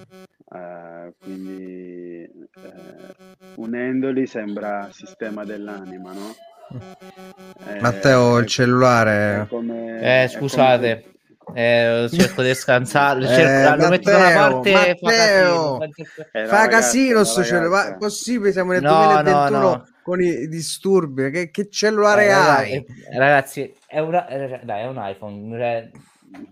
Eh, quindi eh, unendoli sembra sistema dell'anima, no? Mm. Matteo, il cellulare. Come, eh, scusate. Come... Eh, cerco di scansare, eh, cerco, lo metto da una parte Matteo, fa casino, fa casino sto cellulare. È possibile? Siamo nel no, 2021 no, no. con i disturbi. Che, che cellulare eh, hai? Ragazzi, è, una, eh, dai, è un iPhone.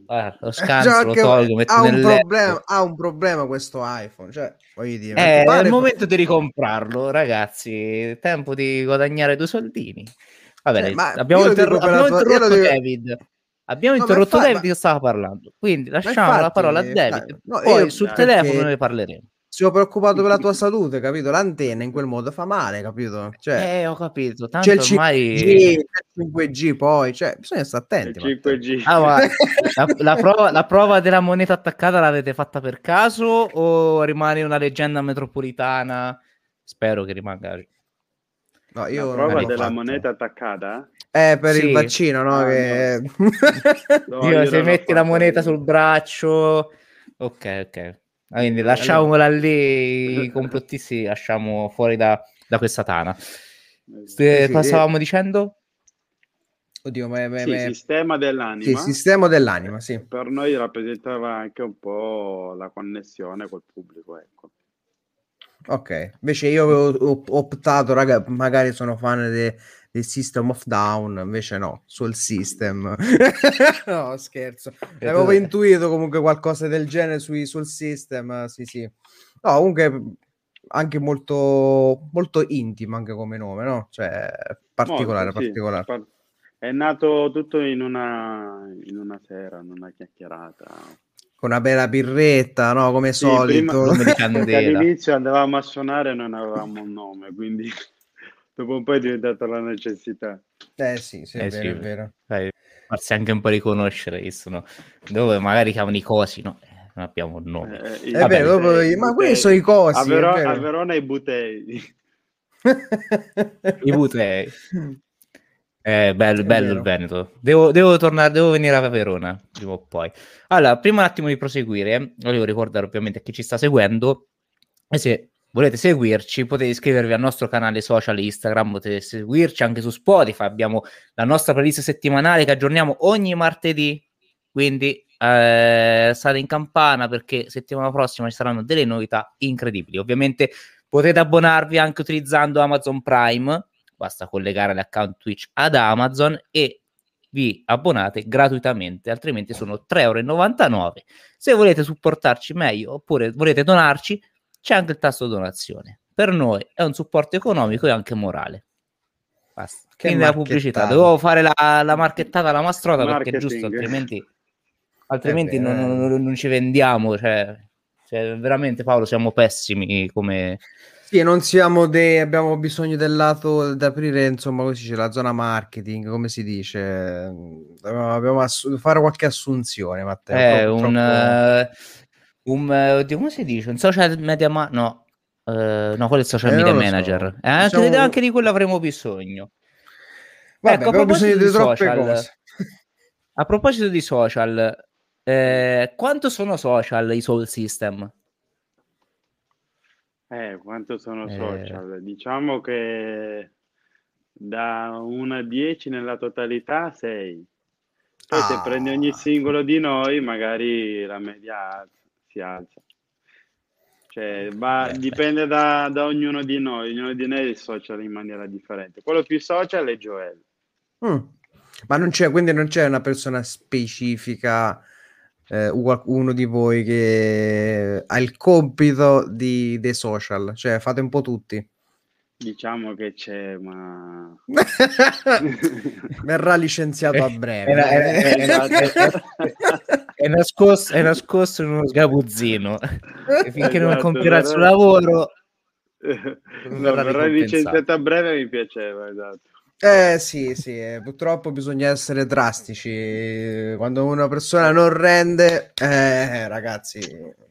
Cioè, eh, lo scanso lo tolgo, ha, un problema, ha un problema questo iPhone. Cioè, voglio dire, eh, è il momento di ricomprarlo, ragazzi. Tempo di guadagnare due soldini. Va bene, eh, abbiamo, interro- abbiamo tua... interrotto devo... David. Abbiamo no, interrotto David che stava parlando. Quindi lasciamo infatti, la parola a David. No, Poi sul telefono ne parleremo sono preoccupato per la tua salute, capito? L'antenna in quel modo fa male, capito? Cioè, eh, ho capito. Tanto c'è il 5G, ormai... il 5G poi, cioè, bisogna stare attenti. Il 5G. Ah, la, la, [laughs] prova, la, prova, della moneta attaccata l'avete fatta per caso o rimane una leggenda metropolitana? Spero che rimanga. No, io la prova della fatto. moneta attaccata? Eh, per sì. il vaccino, no? Ah, che... no. [laughs] no io se metti la moneta sul braccio... Ok, ok. Quindi lasciamola lì, [laughs] i complottisti lasciamo fuori da, da questa tana. Sì, cosa stavamo dicendo? Oddio, ma, ma, sì, ma... sistema dell'anima. Sì, sistema dell'anima, sì. Per noi rappresentava anche un po' la connessione col pubblico, ecco. Ok, invece io ho optato, raga, magari sono fan de, del System of Down, invece no, sul System. [laughs] no, scherzo. Avevo intuito comunque qualcosa del genere sui, sul System, sì sì. No, comunque anche molto, molto intimo anche come nome, no? Cioè, particolare, molto, particolare. Sì. È nato tutto in una, in una sera, in una chiacchierata con una bella birretta, no? Come sì, solito. [laughs] Prima, all'inizio andavamo a suonare e non avevamo un nome, quindi dopo un po' è diventata la necessità. Eh sì, sì, è, eh, vero, sì. è vero. Eh, farsi anche un po' riconoscere che sono dove magari chiamano i cosi, no? Eh, non abbiamo un nome. Eh, è vero, butei, ma quelli sono i cosi. A, Vero- a Verona i butei. I butei. [laughs] Eh, bello, bello il Veneto. Devo, devo, tornare, devo venire a Verona prima o poi. Allora, prima un attimo di proseguire, volevo ricordare ovviamente a chi ci sta seguendo, e se volete seguirci potete iscrivervi al nostro canale social Instagram, potete seguirci anche su Spotify, abbiamo la nostra playlist settimanale che aggiorniamo ogni martedì, quindi eh, state in campana perché settimana prossima ci saranno delle novità incredibili. Ovviamente potete abbonarvi anche utilizzando Amazon Prime basta collegare l'account Twitch ad Amazon e vi abbonate gratuitamente, altrimenti sono 3,99 euro. Se volete supportarci meglio oppure volete donarci, c'è anche il tasto donazione. Per noi è un supporto economico e anche morale. Basta. Che Quindi la pubblicità. Dovevo fare la, la marchettata alla mastrota Marketing. perché è giusto, altrimenti, [laughs] altrimenti non, non, non, ci vendiamo. Cioè, cioè, veramente Paolo siamo pessimi come sì, non siamo dei, abbiamo bisogno del lato da aprire, insomma, così c'è la zona marketing, come si dice. Dobbiamo assu- fare qualche assunzione, Matteo. È troppo, un, troppo... Un oddio, come si dice? Un social media ma no. Uh, no, quello è il social eh, media manager. So. Eh, anche, diciamo... anche, di quello avremo bisogno. Vabbè, ecco, abbiamo bisogno di, di troppe social, cose. A proposito di social, eh, quanto sono social i soul system? Eh, quanto sono Eh, social? Diciamo che da 1 a 10 nella totalità 6. Poi se prendi ogni ah. singolo di noi, magari la media si alza. Cioè, va- beh, dipende da, da ognuno di noi, ognuno di noi è social in maniera differente. Quello più social è Joel. Mm. Ma non c'è, quindi non c'è una persona specifica eh, uno di voi che ha il compito di, dei social, cioè fate un po' tutti. Diciamo che c'è, ma [laughs] verrà licenziato a breve. È, è, è, è nascosto, è nascosto in uno sgabuzzino [laughs] e finché esatto, non compierà il suo lavoro, [laughs] no, verrà licenziato a breve. Mi piaceva, esatto. Eh sì, sì, eh, purtroppo bisogna essere drastici. Quando una persona non rende, eh, ragazzi,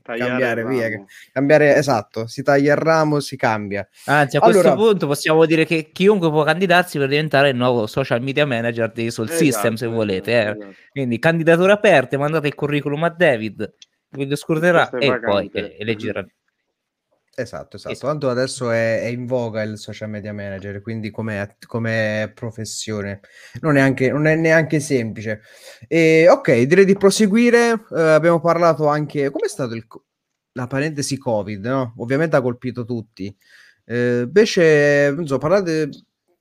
Tagliare cambiare via. Cambiare, esatto, si taglia il ramo, si cambia. Anzi, a allora, questo punto possiamo dire che chiunque può candidarsi per diventare il nuovo social media manager di Soul esatto, System, se volete. Eh. Esatto. Quindi candidature aperte, mandate il curriculum a David, vi lo scorderà e poi eh, eleggerà. Esatto, esatto. Tanto adesso è, è, in voga il social media manager, quindi come, professione non è, anche, non è neanche semplice. E, ok, direi di proseguire. Uh, abbiamo parlato anche come è stato il, la parentesi Covid, no? Ovviamente ha colpito tutti. Uh, invece, so, parlate,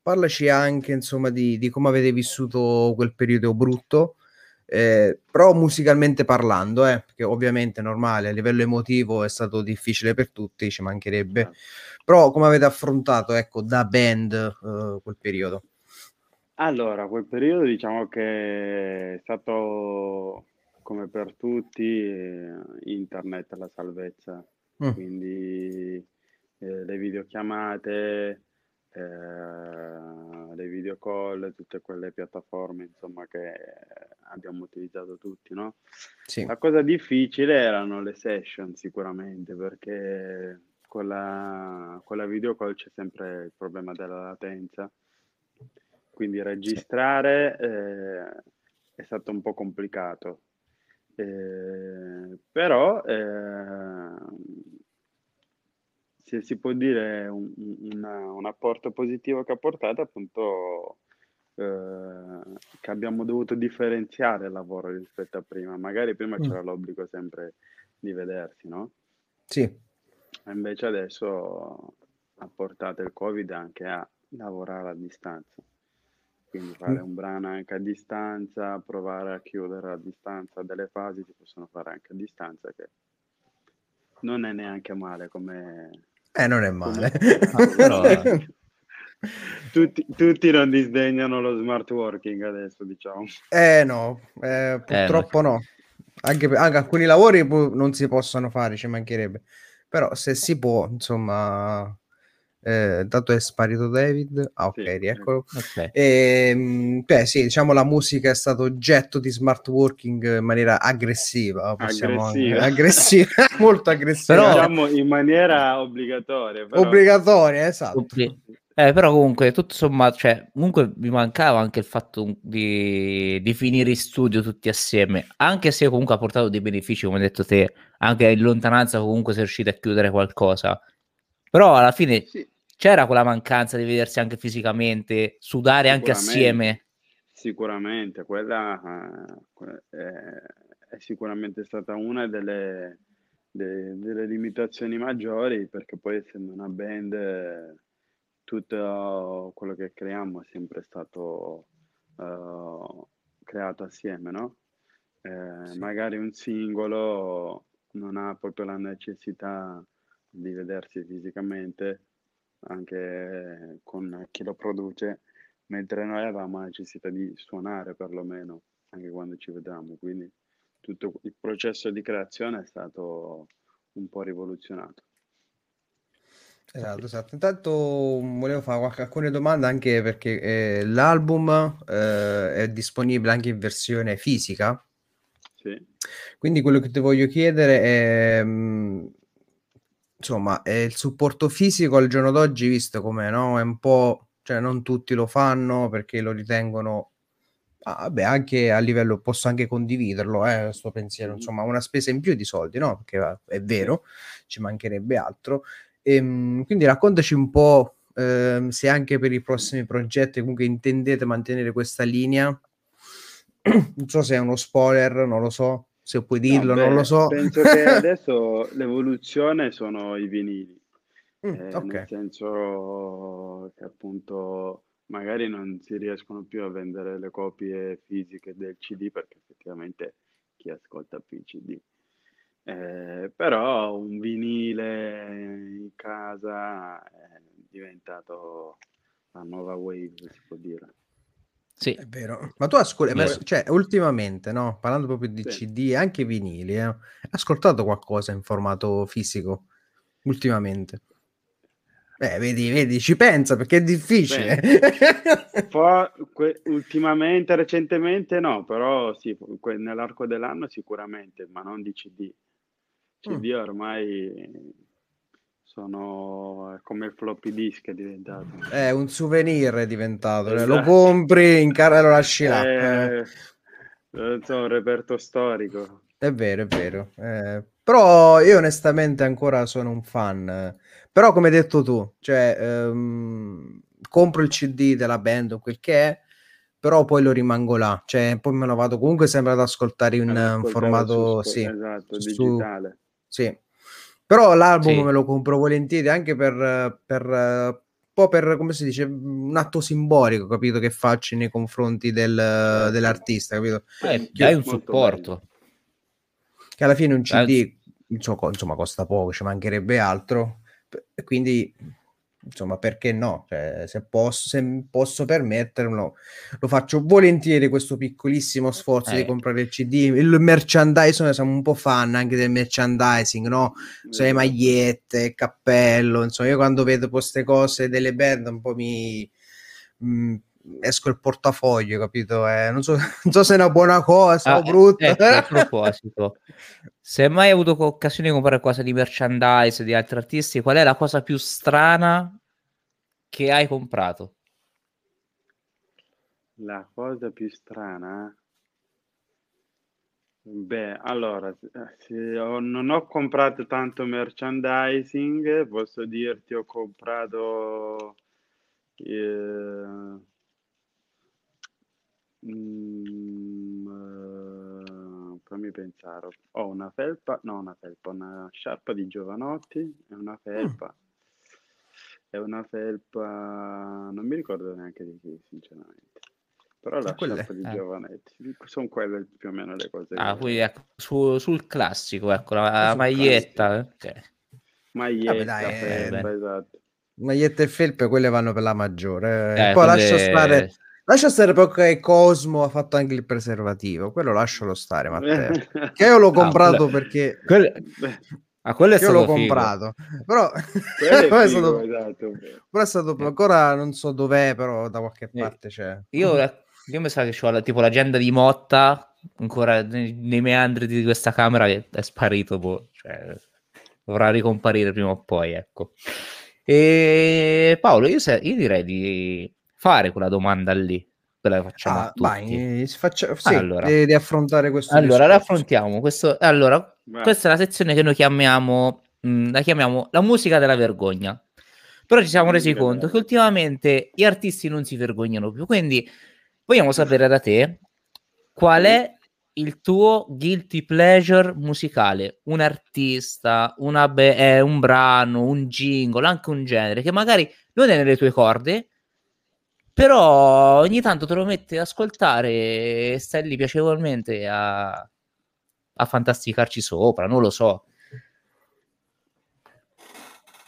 parlaci anche insomma di, di come avete vissuto quel periodo brutto eh, però musicalmente parlando, eh, perché ovviamente è normale, a livello emotivo è stato difficile per tutti, ci mancherebbe. Esatto. Però come avete affrontato, ecco, da band eh, quel periodo? Allora, quel periodo diciamo che è stato come per tutti internet la salvezza, mm. quindi eh, le videochiamate, eh, le video call, tutte quelle piattaforme insomma che abbiamo utilizzato tutti, no? Sì. La cosa difficile erano le session sicuramente perché con la, con la video call c'è sempre il problema della latenza, quindi registrare eh, è stato un po' complicato. Eh, però eh, se si può dire un, un, un apporto positivo che ha portato appunto eh, che abbiamo dovuto differenziare il lavoro rispetto a prima. Magari prima mm. c'era l'obbligo sempre di vedersi, no? Sì. E invece adesso ha portato il Covid anche a lavorare a distanza. Quindi fare mm. un brano anche a distanza, provare a chiudere a distanza, delle fasi si possono fare anche a distanza, che non è neanche male come... Eh, non è male. Ah, [laughs] tutti, tutti, non disdegnano lo smart working adesso, diciamo. Eh no, eh, purtroppo eh, no. Anche, anche, alcuni lavori non si possono fare, ci mancherebbe. Però se si può, insomma, eh, dato è sparito David. Ah, ok, sì, rieccolo. Okay. E, ehm, beh, sì, diciamo la musica è stato oggetto di smart working in maniera aggressiva. Possiamo aggressiva, aggressiva [laughs] molto aggressiva. Però diciamo in maniera obbligatoria. Però... Obbligatoria, esatto. Eh, però comunque, tutto sommato, cioè, comunque mi mancava anche il fatto di, di, finire in studio tutti assieme, anche se comunque ha portato dei benefici, come hai detto te, anche in lontananza comunque sei riuscito a chiudere qualcosa. Però alla fine sì. C'era quella mancanza di vedersi anche fisicamente, sudare anche assieme. Sicuramente, quella eh, è, è sicuramente stata una delle, de, delle limitazioni maggiori, perché poi essendo una band tutto quello che creiamo è sempre stato uh, creato assieme, no? Eh, sì. Magari un singolo non ha proprio la necessità di vedersi fisicamente anche con chi lo produce, mentre noi avevamo la necessità di suonare perlomeno anche quando ci vediamo, quindi tutto il processo di creazione è stato un po' rivoluzionato. Esatto, esatto. Intanto volevo fare qualche, alcune domande anche perché eh, l'album eh, è disponibile anche in versione fisica. Sì. Quindi quello che ti voglio chiedere è, mh, mm, insomma, è il supporto fisico al giorno d'oggi, visto come no, è un po', cioè non tutti lo fanno perché lo ritengono Ah, anche a livello posso anche condividerlo, eh, questo pensiero, insomma, una spesa in più di soldi, no? Perché è vero, ci mancherebbe altro. Ehm, quindi raccontaci un po' ehm, se anche per i prossimi progetti comunque intendete mantenere questa linea. [clears throat] non so se è uno spoiler, non lo so, se puoi dirlo, no, beh, non lo so. Penso che [laughs] adesso l'evoluzione sono i vinili. Mm, eh, okay. Nel senso che appunto magari non si riescono più a vendere le copie fisiche del CD perché effettivamente chi ascolta più il CD eh, però un vinile in casa è diventato la nuova wave, si può dire. Sì, è vero. Ma tu ascolti, cioè, ultimamente, no? Parlando proprio di sì. CD e anche vinili, eh? hai ascoltato qualcosa in formato fisico ultimamente? Eh, vedi, vedi, ci pensa perché è difficile. [laughs] Que- ultimamente, recentemente no, però sì, que- nell'arco dell'anno sicuramente, ma non di CD. CD mm. ormai sono come il floppy disk è diventato. È un souvenir è diventato, esatto. lo compri, in cara lo lasci là. È, eh. Insomma, un reperto storico. È vero, è vero. Eh, però io onestamente ancora sono un fan. Però come hai detto tu, cioè, ehm, compro il CD della band o quel che è, però poi lo rimango là. Cioè, poi me lo vado comunque sempre ad ascoltare in un formato su, sì, esatto, su, digitale sì. Però l'album sì. me lo compro volentieri anche per, per un po' per, come si dice, un atto simbolico, capito, che faccio nei confronti del, certo. dell'artista, capito? Eh, dai un supporto. Che alla fine un CD, insomma, costa poco, ci mancherebbe altro. E quindi insomma, perché no? Cioè, se, posso, se posso permettermelo, lo faccio volentieri questo piccolissimo sforzo eh. di comprare il CD. Il merchandising, siamo un po' fan anche del merchandising, no? Cioè, mm. magliette, cappello, insomma, io quando vedo queste cose delle band un po' mi... Mh, mm, esco il portafoglio, capito? Eh, non, so, [laughs] non, so, se è una buona cosa ah, o brutta. Ecco, a proposito, [laughs] se mai hai avuto occasione di comprare qualcosa di merchandise di altri artisti, qual è la cosa più strana che hai comprato? La cosa più strana? Beh, allora, se ho, non ho comprato tanto merchandising, posso dirti ho comprato eh, mm, eh, fammi pensare, ho una felpa, no una felpa, una sciarpa di Giovanotti e una mm. felpa è una felpa, non mi ricordo neanche di chi, sinceramente. Però la quelle, sciarpa di eh. Giovanetti, sono quelle più o meno le cose. Ah, quindi ecco, su, sul classico, ecco, la, la maglietta. Okay. Maglietta, Vabbè, dai, felpa, eh, esatto. Maglietta e felpe, quelle vanno per la maggiore. Eh, Poi quelle... lascia stare... Lascia stare perché Cosmo ha fatto anche il preservativo, quello lascialo stare, Matteo. che io l'ho [laughs] comprato ah, perché quelle... [laughs] Ah, quello è Io l'ho comprato, però [laughs] è, è, stato, esatto. però è stato ancora non so dov'è, però da qualche parte c'è. Io, io mi sa che ho tipo l'agenda di Motta ancora nei, nei, meandri di questa camera che è sparito, boh. cioè, dovrà ricomparire prima o poi, ecco. E Paolo, io, se, io direi di fare quella domanda lì. Quella che facciamo Ah, a tutti. vai, si faccia- sì, Allora. di, di affrontare questo Allora, discorso. raffrontiamo questo. Allora, Vai. questa è la sezione che noi chiamiamo, mh, la chiamiamo la musica della vergogna. Però ci siamo resi conto che ultimamente gli artisti non si vergognano più. Quindi vogliamo sapere da te qual è il tuo guilty pleasure musicale, un artista, una be- eh, un brano, un jingle, anche un genere che magari non è nelle tue corde, però ogni tanto te lo metti ad ascoltare e stai lì piacevolmente a, a fantasticarci sopra, non lo so.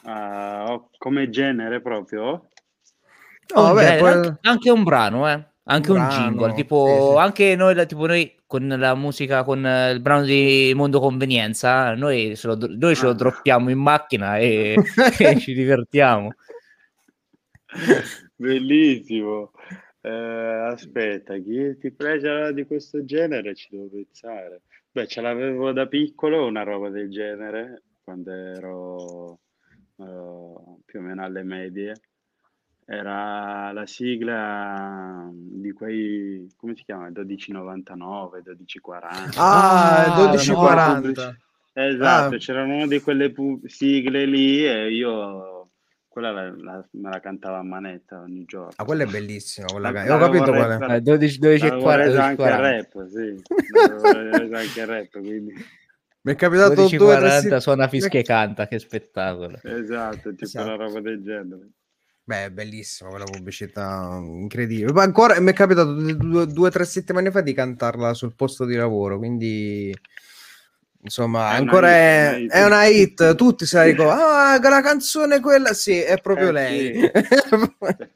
Oh, come genere proprio? No, Un vabbè, genere, poi- anche, anche un brano, eh. Anche un, Un brano, jingle, tipo sì, sì. anche noi, tipo noi con la musica, con eh, il brano di Mondo Convenienza, noi, lo, noi ce lo Ah. droppiamo in macchina e, [laughs] [laughs] e ci divertiamo. [laughs] Bellissimo. Eh, aspetta, guilty pleasure di questo genere ci devo pensare. Beh, ce l'avevo da piccolo una roba del genere quando ero eh, più o meno alle medie. Era la sigla di quei, come si chiama? 1299, 1240. Ah, Ah, 1240. Esatto, Ah. c'erano una di quelle pu- sigle lì e io quella la- la- me la cantavo a manetta ogni giorno. Ah, quella è bellissima. Quella La- ca- Ho capito qual è. fare- Eh, 12, 12 e L'avevo 40, reso 12 anche 40. rap, sì. Anche il rap, quindi... [laughs] Mi è capitato 12 due o tre 40 sit- suona fischia e canta, che spettacolo. Esatto, tipo Esatto. una roba del genere. Beh, è bellissima quella pubblicità, incredibile. Ma ancora mi è capitato due due o tre settimane fa di cantarla sul posto di lavoro, quindi insomma, È una ancora è, hit, è una una hit. Tutti se la ricordano. Ah, quella canzone quella, sì, è proprio Eh, lei. sì. [laughs]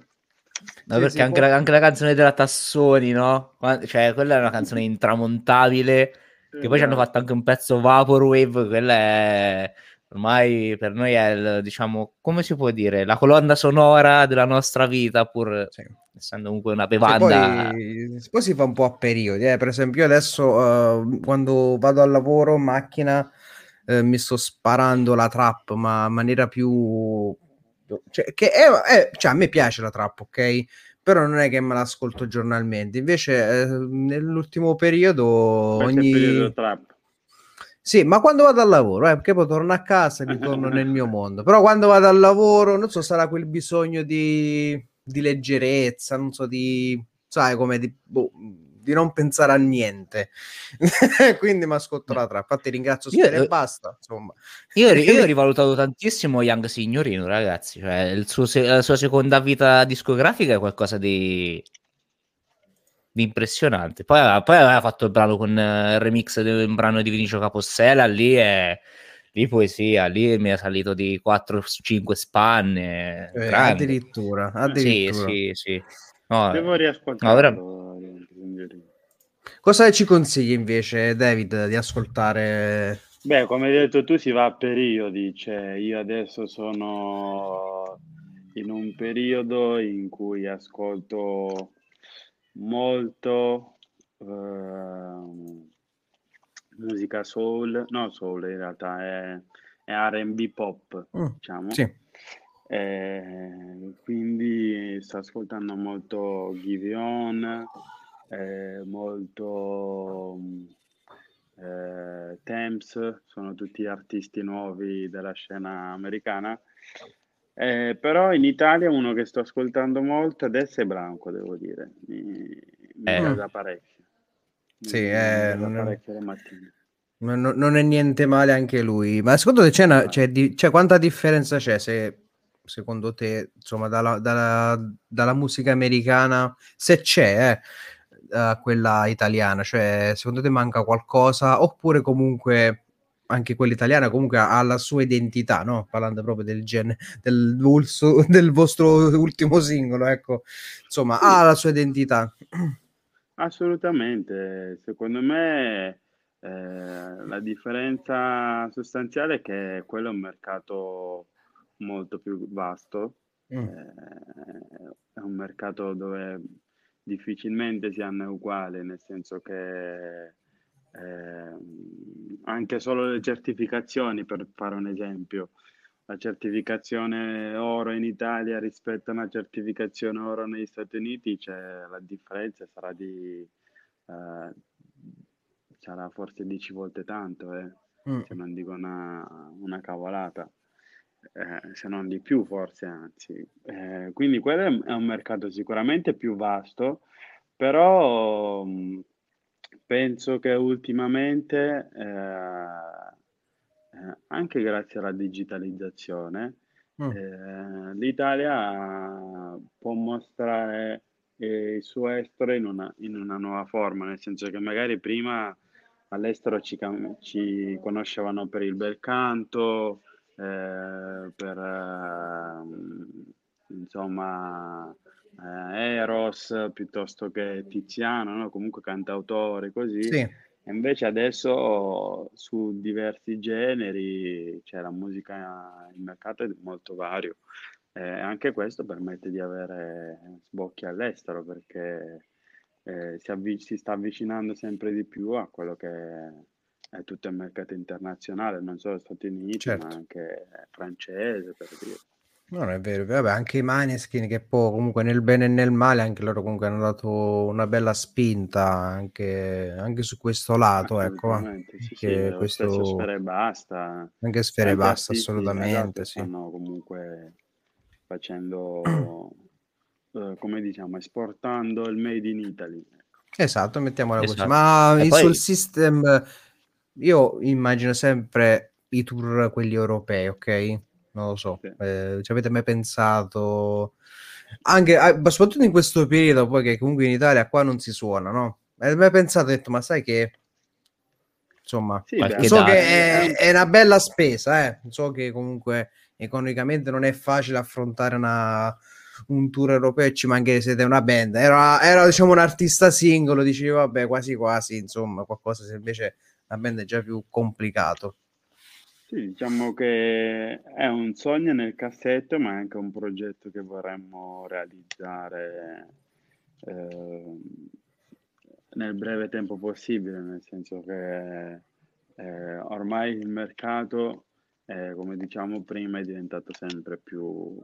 No, Sì, perché sì, anche, può- la, anche la canzone della Tassoni, no? Cioè, quella è una canzone intramontabile. Che poi ci hanno fatto anche un pezzo Vaporwave. Quella è ormai per noi è il, diciamo, come si può dire, la colonna sonora della nostra vita, pur Sì. essendo comunque una bevanda. poi, poi si fa un po' a periodi. eh. Per esempio, io adesso eh, quando vado al lavoro in macchina eh, mi sto sparando la trap, ma in maniera più. Cioè, che è, è- cioè, a me piace la trap, ok? Però non è che me l'ascolto giornalmente. Invece, eh, nell'ultimo periodo, Questo ogni. periodo trap. Sì, ma quando vado al lavoro, eh, perché poi torno a casa e [laughs] ritorno nel mio mondo. Però quando vado al lavoro, non so, sarà quel bisogno di, di leggerezza, non so, di, sai, come di, boh, di non pensare a niente. [laughs] Quindi mi ascolto la trap. Infatti ringrazio Io- e basta, insomma. Io, io ho rivalutato tantissimo Young Signorino, ragazzi. Cioè, il suo la sua seconda vita discografica è qualcosa di impressionante. Poi, poi aveva fatto il brano con eh, il remix di un brano di Vinicio Capossela. Lì è lì poesia, lì mi è salito di 4-5 spanne. Eh, grande. addirittura, Sì, addirittura. sì, sì. No, Devo No, riascoltarlo. quindi- Cosa ci consigli invece, David, di ascoltare? Beh, come hai detto tu, si va a periodi, cioè io adesso sono in un periodo in cui ascolto molto ehm, musica soul, no soul in realtà è, è R&B pop, Mm, diciamo. sì. Eh, quindi sto ascoltando molto Give On, eh, molto eh, Thames, sono tutti artisti nuovi della scena americana. Eh, però in Italia uno che sto ascoltando molto adesso è Branco, devo dire, mi, mi Eh. da parecchio. Mi- Sì, eh, non è- parecchio la mattina. Non, non- è niente male anche lui. Ma secondo te c'è, una, c'è di- cioè, quanta differenza c'è se secondo te, insomma, dalla, dalla- dalla musica americana, se c'è, eh, quella italiana, cioè secondo te manca qualcosa oppure comunque anche quella italiana comunque ha la sua identità, no? Parlando proprio del genere del, [laughs] del vostro ultimo singolo, ecco, insomma, ha la sua identità. Assolutamente, secondo me eh, la differenza sostanziale è che quello è un mercato molto più vasto, Mm. eh, è un mercato dove difficilmente si hanno uguali, nel senso che ehm, anche solo le certificazioni, per fare un esempio, la certificazione oro in Italia rispetto a una certificazione oro negli Stati Uniti, cioè, la differenza sarà di eh, sarà forse 10 volte tanto, eh, mm. se non dico una, una cavolata, eh, se non di più forse anzi. Eh, quindi quello è un mercato sicuramente più vasto, però mh, mm, penso che ultimamente eh, eh, anche grazie alla digitalizzazione, mm. eh, l'Italia può mostrare eh, il suo estero in una, in una, nuova forma, nel senso che magari prima all'estero ci, ci conoscevano per il bel canto, eh, per eh, insomma eh, Eros piuttosto che Tiziano, no? comunque cantautori così. Sì Invece adesso su diversi generi, cioè la musica, il mercato è molto vario. Eh, anche questo permette di avere sbocchi all'estero perché eh, si, avvic- si, sta avvicinando sempre di più a quello che è tutto il mercato internazionale, non solo Stati Uniti, certo. ma anche francese per dire. No, non è vero. Vabbè, anche i Maneskin che poi comunque nel bene e nel male anche loro comunque hanno dato una bella spinta anche, anche su questo lato, ecco. Sì, sì, questo... Sfere Basta. Anche Sfere Basta, assolutamente, sì. Stanno comunque facendo, [clears throat] eh, come diciamo, esportando il made in Italy. Ecco. Esatto, mettiamola esatto. così. Ma e il poi... system, io immagino sempre i tour quelli europei, ok? Non lo so, sì. eh, ci avete mai pensato? Anche, eh, soprattutto in questo periodo, poi che comunque in Italia qua non si suona, no? Avete mai pensato, ho detto, ma sai che insomma, sì, so che è, è, una bella spesa, eh. so che comunque economicamente non è facile affrontare una, un tour europeo e ci mancherebbe siete una band. Era, era diciamo un artista singolo, dicevo vabbè, quasi quasi, insomma, qualcosa se invece la band è già più complicato. Sì, diciamo che è un sogno nel cassetto, ma è anche un progetto che vorremmo realizzare eh, nel breve tempo possibile, nel senso che eh, ormai il mercato, eh, come diciamo prima, è diventato sempre più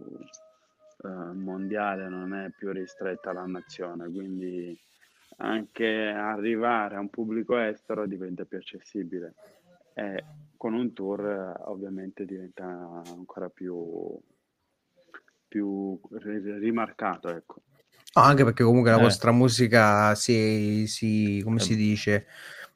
eh, mondiale, non è più ristretta alla nazione, quindi anche arrivare a un pubblico estero diventa più accessibile. E con un tour ovviamente diventa ancora più, più rimarcato. Ecco. No, anche perché comunque la eh. vostra musica si, si come si dice,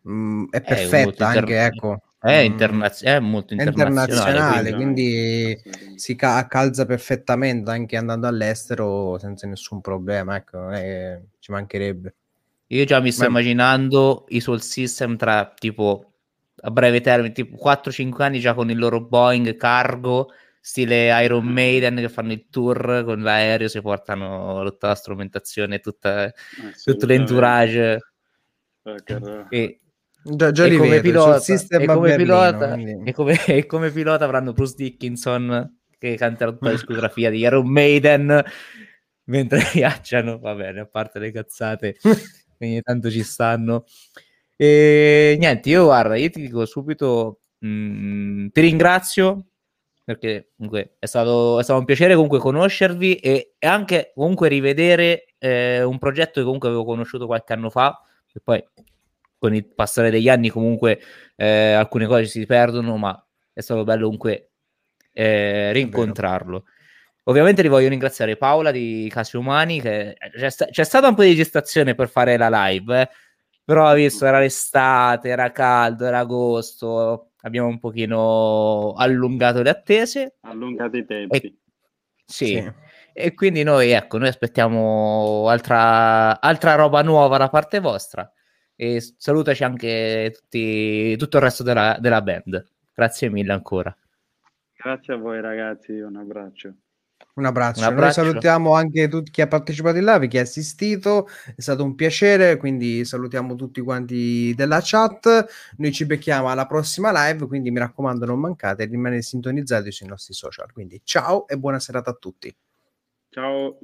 mh, mm, è perfetta è anche, inter... ecco. È, mm, internaz- è molto internazionale, internazionale quindi, quindi si ca- calza perfettamente anche andando all'estero senza nessun problema, ecco, eh, ci mancherebbe. Io già mi sto Ma... immaginando i Soul System tra tipo a breve termine, tipo 4-5 anni già con il loro Boeing cargo, stile Iron Maiden che fanno il tour con l'aereo, si portano tutta la strumentazione, tutta, tutto l'entourage. E, già, già e, come pilota, e, come pilota, e, come, [laughs] e come pilota avranno Bruce Dickinson che canterà tutta la discografia di Iron Maiden mentre [laughs] viaggiano, va bene, a parte le cazzate, [laughs] ogni tanto ci stanno. E niente, io guarda, io ti dico subito, mh, mm, ti ringrazio perché comunque è stato, è stato, un piacere comunque conoscervi e, e anche comunque rivedere eh, un progetto che comunque avevo conosciuto qualche anno fa, e poi con il passare degli anni comunque eh, alcune cose si perdono, ma è stato bello comunque eh, rincontrarlo. Ovviamente li voglio ringraziare Paola di Casi Umani, che c'è, sta- c'è stata un po' di gestazione per fare la live, eh però ha visto era l'estate, era caldo, era agosto, abbiamo un pochino allungato le attese. Allungato i tempi. E, sì. sì. E quindi noi, ecco, noi aspettiamo altra, altra roba nuova da parte vostra e salutaci anche tutti, tutto il resto della, della band. Grazie mille ancora. Grazie a voi ragazzi, un abbraccio. Un abbraccio. Un abbraccio. Noi salutiamo anche tutti chi ha partecipato in live, chi ha assistito, è stato un piacere, quindi salutiamo tutti quanti della chat. Noi ci becchiamo alla prossima live, quindi mi raccomando non mancate, rimanete sintonizzati sui nostri social. Quindi ciao e buona serata a tutti. Ciao.